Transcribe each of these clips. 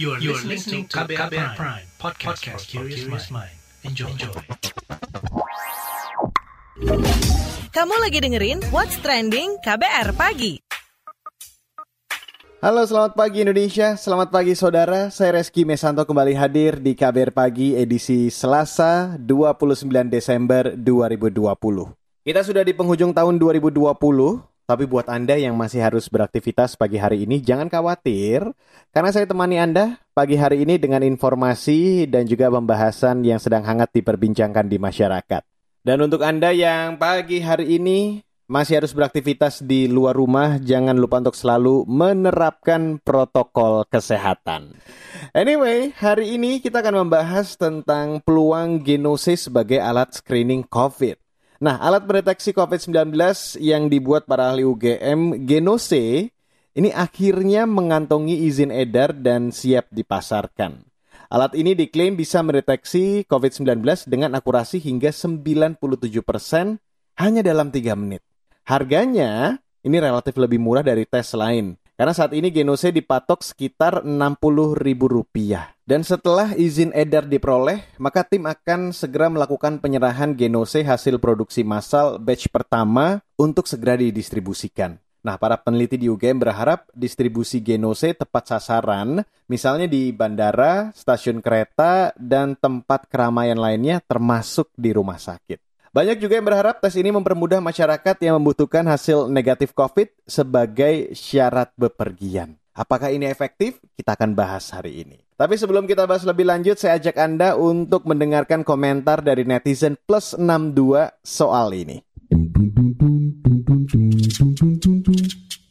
You are, you are listening to KBR, KBR Prime, Prime podcast, podcast for curious mind. Enjoy. Enjoy. Kamu lagi dengerin What's Trending KBR Pagi. Halo selamat pagi Indonesia, selamat pagi saudara Saya Reski Mesanto kembali hadir di KBR Pagi edisi Selasa 29 Desember 2020 Kita sudah di penghujung tahun 2020 Tapi buat Anda yang masih harus beraktivitas pagi hari ini Jangan khawatir Karena saya temani Anda pagi hari ini dengan informasi dan juga pembahasan yang sedang hangat diperbincangkan di masyarakat Dan untuk Anda yang pagi hari ini masih harus beraktivitas di luar rumah, jangan lupa untuk selalu menerapkan protokol kesehatan. Anyway, hari ini kita akan membahas tentang peluang genose sebagai alat screening COVID. Nah, alat pendeteksi COVID-19 yang dibuat para ahli UGM Genose ini akhirnya mengantongi izin edar dan siap dipasarkan. Alat ini diklaim bisa mendeteksi COVID-19 dengan akurasi hingga 97% hanya dalam 3 menit. Harganya ini relatif lebih murah dari tes lain. Karena saat ini Genose dipatok sekitar Rp60.000. Dan setelah izin edar diperoleh, maka tim akan segera melakukan penyerahan Genose hasil produksi massal batch pertama untuk segera didistribusikan. Nah, para peneliti di UGM berharap distribusi Genose tepat sasaran, misalnya di bandara, stasiun kereta, dan tempat keramaian lainnya termasuk di rumah sakit. Banyak juga yang berharap tes ini mempermudah masyarakat yang membutuhkan hasil negatif COVID sebagai syarat bepergian. Apakah ini efektif? Kita akan bahas hari ini. Tapi sebelum kita bahas lebih lanjut, saya ajak Anda untuk mendengarkan komentar dari netizen plus 62 soal ini.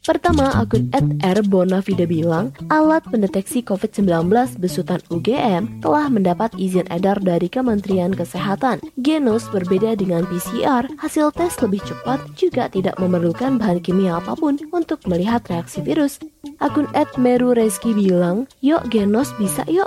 Pertama, akun @rbonavida bilang, alat pendeteksi COVID-19 besutan UGM telah mendapat izin edar dari Kementerian Kesehatan. Genus berbeda dengan PCR, hasil tes lebih cepat juga tidak memerlukan bahan kimia apa pun untuk melihat reaksi virus. Akun @meru Reski bilang, yuk Genos bisa yuk.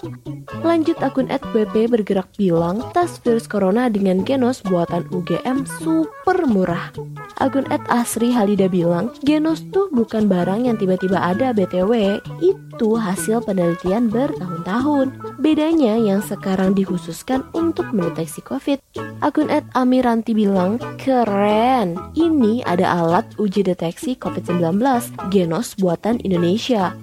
Lanjut akun @wp bergerak bilang, tes virus corona dengan Genos buatan UGM super murah. Akun @asri Halida bilang, Genos tuh bukan barang yang tiba-tiba ada BTW, itu hasil penelitian bertahun-tahun. Bedanya yang sekarang dikhususkan untuk mendeteksi COVID. Akun @amiranti bilang, keren. Ini ada alat uji deteksi COVID-19 Genos buatan Indonesia.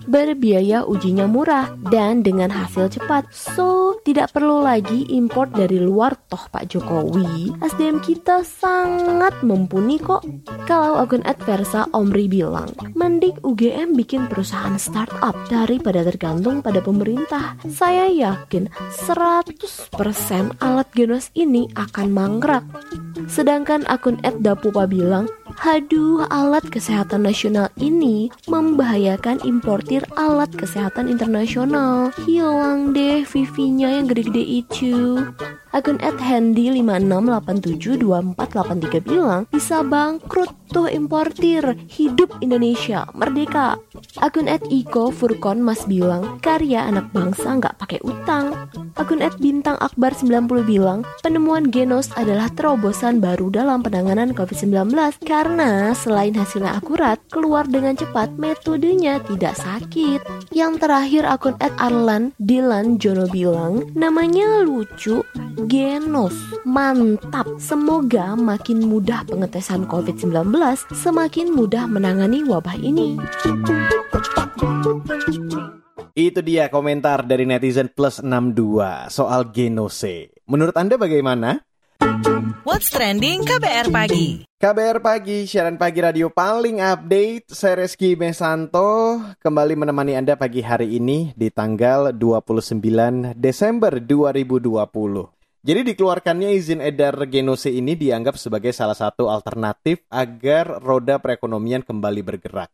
Berbiaya ujinya murah dan dengan hasil cepat. So, tidak perlu lagi import dari luar toh Pak Jokowi. SDM kita sangat mumpuni kok. Kalau akun @versa Omri bilang, mending UGM bikin perusahaan startup daripada tergantung pada pemerintah. Saya yakin 100% alat Genos ini akan mangkrak. Sedangkan akun @dapupa bilang, Haduh, alat kesehatan nasional ini membahayakan importir alat kesehatan internasional. Hilang deh VV-nya yang gede-gede itu. Akun @handy56872483 bilang bisa bangkrut tuh importir. Hidup Indonesia, merdeka. Akun @iko Furkon Mas bilang karya anak bangsa nggak pakai utang. Akun @bintang Akbar 90 bilang penemuan genos adalah terobosan baru dalam penanganan COVID-19 karena selain hasilnya akurat, keluar dengan cepat, metodenya tidak sakit. Yang terakhir akun @arlan Dilan Jono bilang namanya lucu Genos. Mantap. Semoga makin mudah pengetesan COVID-19, semakin mudah menangani wabah ini. Itu dia komentar dari netizen plus 62 soal genose. Menurut Anda bagaimana? What's Trending KBR Pagi. KBR Pagi, siaran pagi radio paling update. Saya Reski Mesanto kembali menemani Anda pagi hari ini di tanggal 29 Desember 2020. Jadi dikeluarkannya izin edar genose ini dianggap sebagai salah satu alternatif agar roda perekonomian kembali bergerak.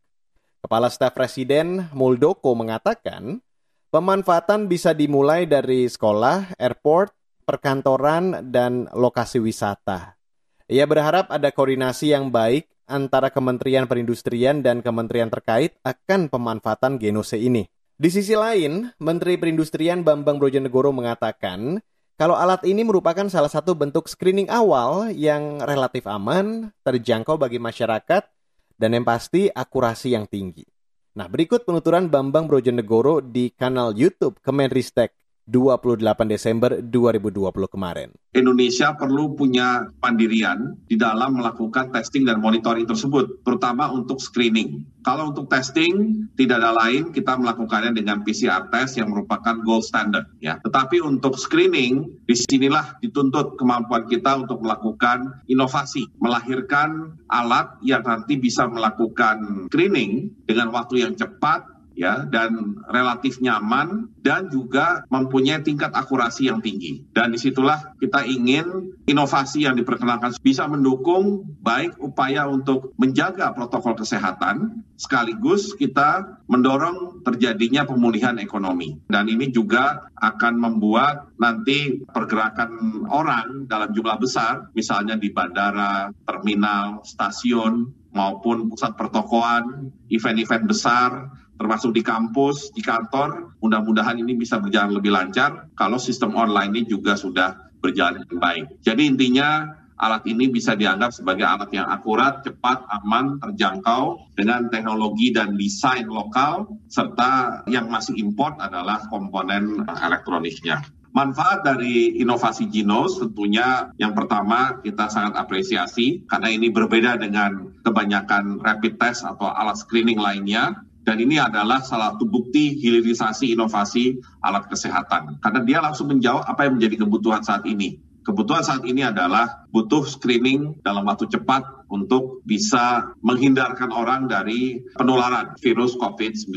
Kepala Staf Presiden Muldoko mengatakan, pemanfaatan bisa dimulai dari sekolah, airport, perkantoran, dan lokasi wisata. Ia berharap ada koordinasi yang baik antara Kementerian Perindustrian dan kementerian terkait akan pemanfaatan genose ini. Di sisi lain, Menteri Perindustrian Bambang Brojonegoro mengatakan, kalau alat ini merupakan salah satu bentuk screening awal yang relatif aman, terjangkau bagi masyarakat, dan yang pasti akurasi yang tinggi. Nah, berikut penuturan Bambang Brojonegoro di kanal YouTube Kemenristek 28 Desember 2020 kemarin. Indonesia perlu punya pandirian di dalam melakukan testing dan monitoring tersebut, terutama untuk screening. Kalau untuk testing tidak ada lain kita melakukannya dengan PCR test yang merupakan gold standard ya. Tetapi untuk screening di sinilah dituntut kemampuan kita untuk melakukan inovasi, melahirkan alat yang nanti bisa melakukan screening dengan waktu yang cepat ya dan relatif nyaman dan juga mempunyai tingkat akurasi yang tinggi. Dan di situlah kita ingin inovasi yang diperkenalkan bisa mendukung baik upaya untuk menjaga protokol kesehatan sekaligus kita mendorong terjadinya pemulihan ekonomi. Dan ini juga akan membuat nanti pergerakan orang dalam jumlah besar, misalnya di bandara, terminal, stasiun, maupun pusat pertokoan, event-event besar, termasuk di kampus, di kantor. Mudah-mudahan ini bisa berjalan lebih lancar kalau sistem online ini juga sudah berjalan dengan baik. Jadi intinya alat ini bisa dianggap sebagai alat yang akurat, cepat, aman, terjangkau dengan teknologi dan desain lokal serta yang masih import adalah komponen elektroniknya. Manfaat dari inovasi Ginos tentunya yang pertama kita sangat apresiasi karena ini berbeda dengan kebanyakan rapid test atau alat screening lainnya dan ini adalah salah satu bukti hilirisasi inovasi alat kesehatan. Karena dia langsung menjawab apa yang menjadi kebutuhan saat ini. Kebutuhan saat ini adalah butuh screening dalam waktu cepat untuk bisa menghindarkan orang dari penularan virus COVID-19.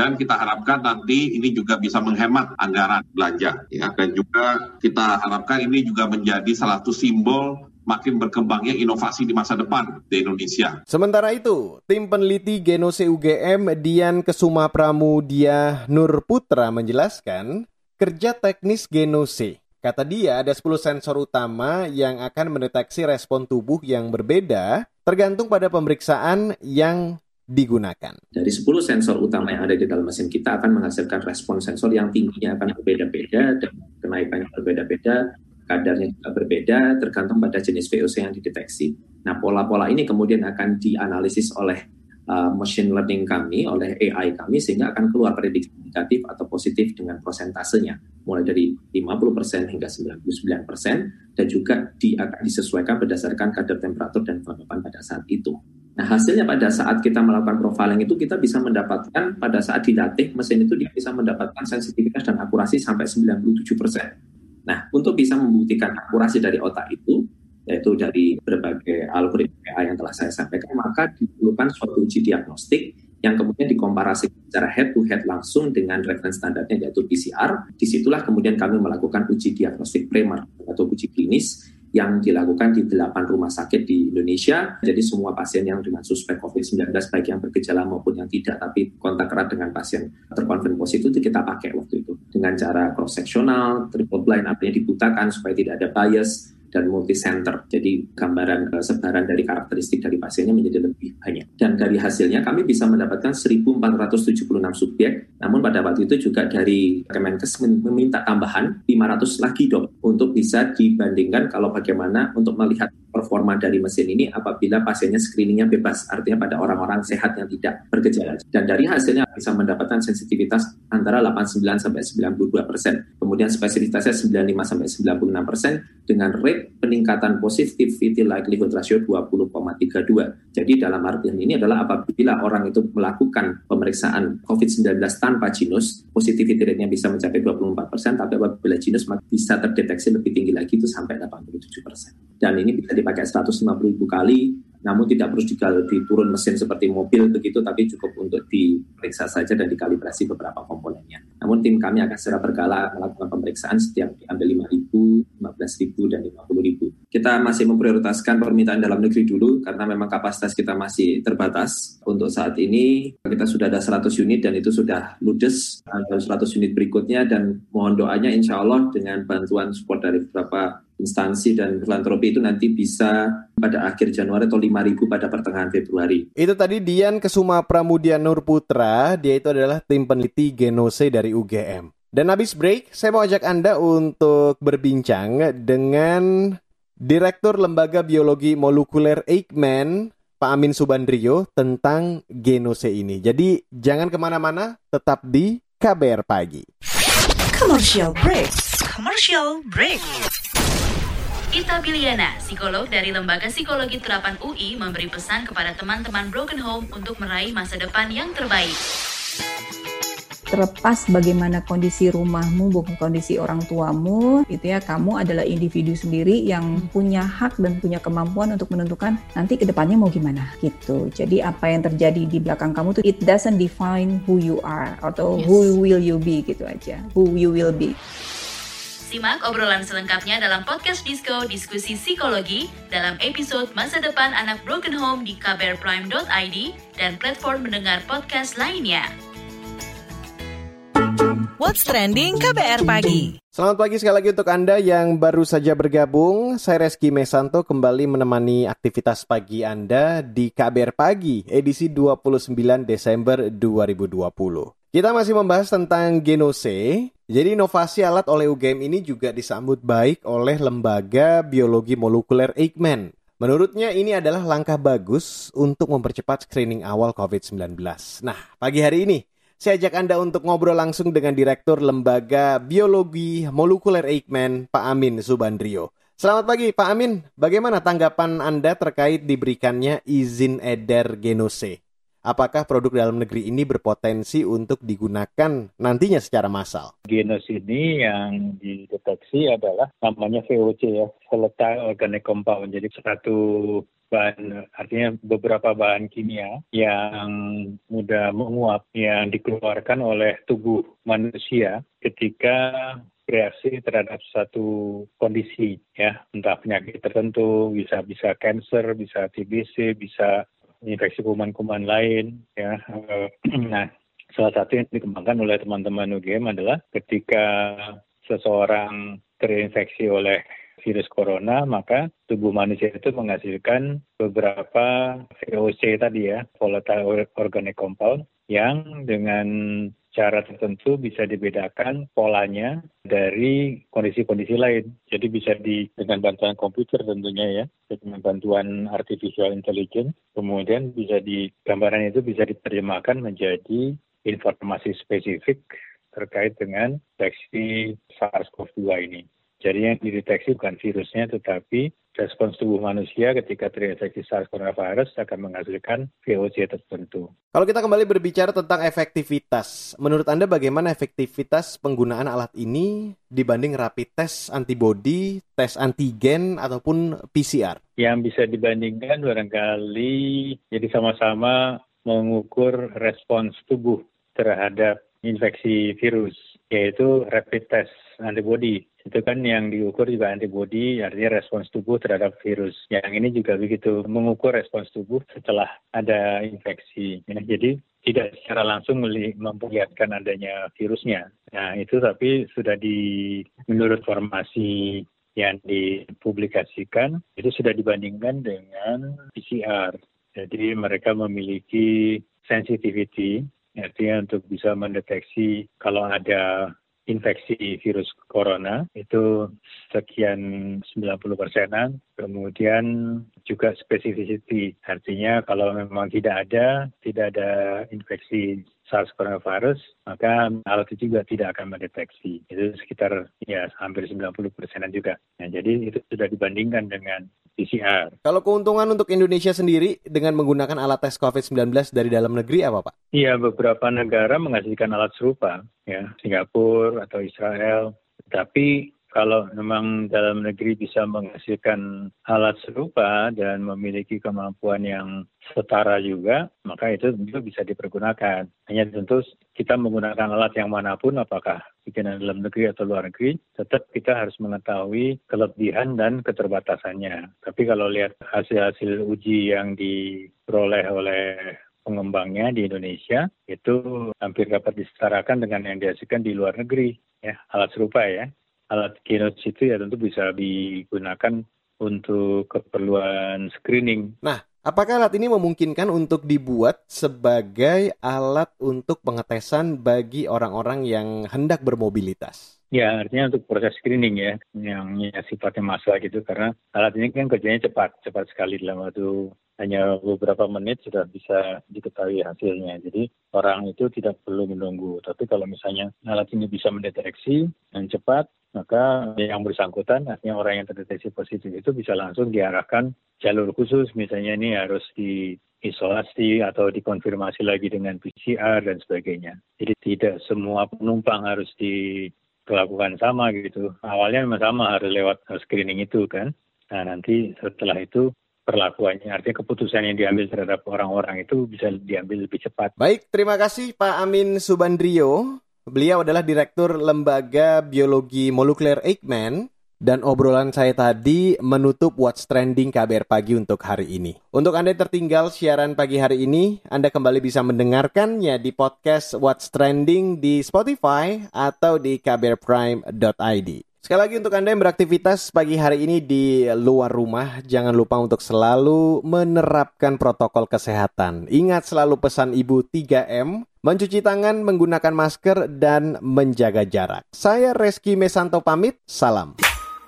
Dan kita harapkan nanti ini juga bisa menghemat anggaran belanja. Ya. Dan juga kita harapkan ini juga menjadi salah satu simbol makin berkembangnya inovasi di masa depan di Indonesia. Sementara itu, tim peneliti Genose UGM Dian Kesuma Pramudia Nur Putra menjelaskan kerja teknis Genose. Kata dia ada 10 sensor utama yang akan mendeteksi respon tubuh yang berbeda tergantung pada pemeriksaan yang digunakan. Dari 10 sensor utama yang ada di dalam mesin kita akan menghasilkan respon sensor yang tingginya akan berbeda-beda dan kenaikannya berbeda-beda kadarnya juga berbeda tergantung pada jenis VOC yang dideteksi. Nah, pola-pola ini kemudian akan dianalisis oleh uh, machine learning kami, oleh AI kami, sehingga akan keluar prediksi negatif atau positif dengan prosentasenya, mulai dari 50% hingga 99%, dan juga di, akan disesuaikan berdasarkan kadar temperatur dan kelembapan pada saat itu. Nah, hasilnya pada saat kita melakukan profiling itu kita bisa mendapatkan pada saat dilatih mesin itu dia bisa mendapatkan sensitivitas dan akurasi sampai 97 persen. Nah, untuk bisa membuktikan akurasi dari otak itu, yaitu dari berbagai algoritma yang telah saya sampaikan, maka diperlukan suatu uji diagnostik yang kemudian dikomparasi secara head to head langsung dengan reference standarnya yaitu PCR. Di situlah kemudian kami melakukan uji diagnostik primer atau uji klinis yang dilakukan di delapan rumah sakit di Indonesia. Jadi semua pasien yang dengan suspek COVID-19 baik yang bergejala maupun yang tidak tapi kontak erat dengan pasien terkonfirmasi positif itu kita pakai waktu itu dengan cara cross sectional, triple blind artinya dibutakan supaya tidak ada bias dan multi center. Jadi gambaran sebaran dari karakteristik dari pasiennya menjadi lebih banyak. Dan dari hasilnya kami bisa mendapatkan 1.476 subjek. Namun pada waktu itu juga dari Kemenkes meminta tambahan 500 lagi dok untuk bisa dibandingkan kalau bagaimana untuk melihat performa dari mesin ini apabila pasiennya screeningnya bebas, artinya pada orang-orang sehat yang tidak bergejala. Dan dari hasilnya bisa mendapatkan sensitivitas antara 89 sampai 92 persen. Kemudian spesifitasnya 95 sampai 96 persen dengan rate peningkatan positivity likelihood ratio 20,32. Jadi dalam artian ini adalah apabila orang itu melakukan pemeriksaan COVID-19 tanpa genus, positivity rate-nya bisa mencapai 24 persen, tapi apabila genus bisa terdeteksi lebih tinggi lagi itu sampai 87 persen. Dan ini bisa dipakai 150 ribu kali, namun tidak perlu diturun mesin seperti mobil begitu, tapi cukup untuk diperiksa saja dan dikalibrasi beberapa komponennya. Namun tim kami akan secara berkala melakukan pemeriksaan setiap diambil 5.000, 15.000, dan 50.000. Kita masih memprioritaskan permintaan dalam negeri dulu karena memang kapasitas kita masih terbatas. Untuk saat ini kita sudah ada 100 unit dan itu sudah ludes, ada 100 unit berikutnya dan mohon doanya insya Allah dengan bantuan support dari beberapa instansi dan filantropi itu nanti bisa pada akhir Januari atau 5.000 pada pertengahan Februari. Itu tadi Dian Kesuma Pramudia Nur Putra, dia itu adalah tim peneliti genose dari UGM. Dan habis break, saya mau ajak Anda untuk berbincang dengan Direktur Lembaga Biologi Molekuler Eijkman, Pak Amin Subandrio tentang genose ini. Jadi jangan ke mana-mana, tetap di KBR Pagi. Commercial break. Commercial break. Ita Biliana, psikolog dari Lembaga Psikologi Terapan UI, memberi pesan kepada teman-teman Broken Home untuk meraih masa depan yang terbaik terlepas bagaimana kondisi rumahmu, bukan kondisi orang tuamu, itu ya kamu adalah individu sendiri yang punya hak dan punya kemampuan untuk menentukan nanti ke depannya mau gimana gitu. Jadi apa yang terjadi di belakang kamu tuh it doesn't define who you are atau yes. who will you be gitu aja, who you will be. Simak obrolan selengkapnya dalam podcast Disco Diskusi Psikologi dalam episode Masa Depan Anak Broken Home di kbrprime.id dan platform mendengar podcast lainnya. What's Trending KBR Pagi. Selamat pagi sekali lagi untuk Anda yang baru saja bergabung. Saya Reski Mesanto kembali menemani aktivitas pagi Anda di KBR Pagi edisi 29 Desember 2020. Kita masih membahas tentang genose. Jadi inovasi alat oleh UGM ini juga disambut baik oleh lembaga biologi molekuler Eijkman. Menurutnya ini adalah langkah bagus untuk mempercepat screening awal COVID-19. Nah, pagi hari ini saya ajak Anda untuk ngobrol langsung dengan Direktur Lembaga Biologi Molekuler Eijkman, Pak Amin Subandrio. Selamat pagi Pak Amin, bagaimana tanggapan Anda terkait diberikannya izin edar genose? Apakah produk dalam negeri ini berpotensi untuk digunakan nantinya secara massal? Genos ini yang dideteksi adalah namanya VOC ya, volatile organic compound. Jadi satu bahan artinya beberapa bahan kimia yang mudah menguap yang dikeluarkan oleh tubuh manusia ketika reaksi terhadap satu kondisi ya entah penyakit tertentu bisa bisa cancer bisa TBC bisa infeksi kuman-kuman lain ya. Nah salah satu yang dikembangkan oleh teman-teman UGM adalah ketika seseorang terinfeksi oleh virus corona, maka tubuh manusia itu menghasilkan beberapa VOC tadi ya, volatile organic compound, yang dengan cara tertentu bisa dibedakan polanya dari kondisi-kondisi lain. Jadi bisa di dengan bantuan komputer tentunya ya, dengan bantuan artificial intelligence, kemudian bisa di gambaran itu bisa diterjemahkan menjadi informasi spesifik terkait dengan infeksi SARS-CoV-2 ini. Jadi yang dideteksi bukan virusnya, tetapi respons tubuh manusia ketika terinfeksi SARS coronavirus akan menghasilkan VOC tertentu. Kalau kita kembali berbicara tentang efektivitas, menurut Anda bagaimana efektivitas penggunaan alat ini dibanding rapid test antibody, tes antigen, ataupun PCR? Yang bisa dibandingkan barangkali jadi sama-sama mengukur respons tubuh terhadap infeksi virus, yaitu rapid test antibody itu kan yang diukur juga antibody, artinya respons tubuh terhadap virus. Yang ini juga begitu, mengukur respons tubuh setelah ada infeksi. Ya, jadi tidak secara langsung memperlihatkan adanya virusnya. Nah itu tapi sudah di menurut formasi yang dipublikasikan itu sudah dibandingkan dengan PCR. Jadi mereka memiliki sensitivity, artinya untuk bisa mendeteksi kalau ada infeksi virus corona itu sekian 90 persenan. Kemudian juga specificity, artinya kalau memang tidak ada, tidak ada infeksi SARS coronavirus, maka alat itu juga tidak akan mendeteksi. Itu sekitar ya hampir 90 persenan juga. Nah, jadi itu sudah dibandingkan dengan PCR. Kalau keuntungan untuk Indonesia sendiri dengan menggunakan alat tes COVID-19 dari dalam negeri apa Pak? Iya, beberapa negara menghasilkan alat serupa, ya Singapura atau Israel. Tapi kalau memang dalam negeri bisa menghasilkan alat serupa dan memiliki kemampuan yang setara juga, maka itu juga bisa dipergunakan. Hanya tentu kita menggunakan alat yang mana pun, apakah bikinan dalam negeri atau luar negeri, tetap kita harus mengetahui kelebihan dan keterbatasannya. Tapi kalau lihat hasil-hasil uji yang diperoleh oleh pengembangnya di Indonesia itu hampir dapat disetarakan dengan yang dihasilkan di luar negeri ya alat serupa ya alat Genos itu ya tentu bisa digunakan untuk keperluan screening. Nah, Apakah alat ini memungkinkan untuk dibuat sebagai alat untuk pengetesan bagi orang-orang yang hendak bermobilitas? Ya, artinya untuk proses screening ya, yang ya, sifatnya massa gitu, karena alat ini kan kerjanya cepat, cepat sekali dalam waktu hanya beberapa menit sudah bisa diketahui hasilnya. Jadi orang itu tidak perlu menunggu. Tapi kalau misalnya alat ini bisa mendeteksi dengan cepat, maka yang bersangkutan, artinya orang yang terdeteksi positif itu bisa langsung diarahkan jalur khusus, misalnya ini harus di isolasi atau dikonfirmasi lagi dengan PCR dan sebagainya. Jadi tidak semua penumpang harus di kelakukan sama gitu. Awalnya memang sama harus lewat screening itu kan. Nah nanti setelah itu perlakuannya, artinya keputusan yang diambil terhadap orang-orang itu bisa diambil lebih cepat. Baik, terima kasih Pak Amin Subandrio. Beliau adalah Direktur Lembaga Biologi Molekuler Eijkman dan obrolan saya tadi menutup What's Trending KBR Pagi untuk hari ini. Untuk Anda yang tertinggal siaran pagi hari ini, Anda kembali bisa mendengarkannya di podcast What's Trending di Spotify atau di kbrprime.id. Sekali lagi untuk Anda yang beraktivitas pagi hari ini di luar rumah, jangan lupa untuk selalu menerapkan protokol kesehatan. Ingat selalu pesan Ibu 3M, mencuci tangan, menggunakan masker, dan menjaga jarak. Saya Reski Mesanto pamit, salam.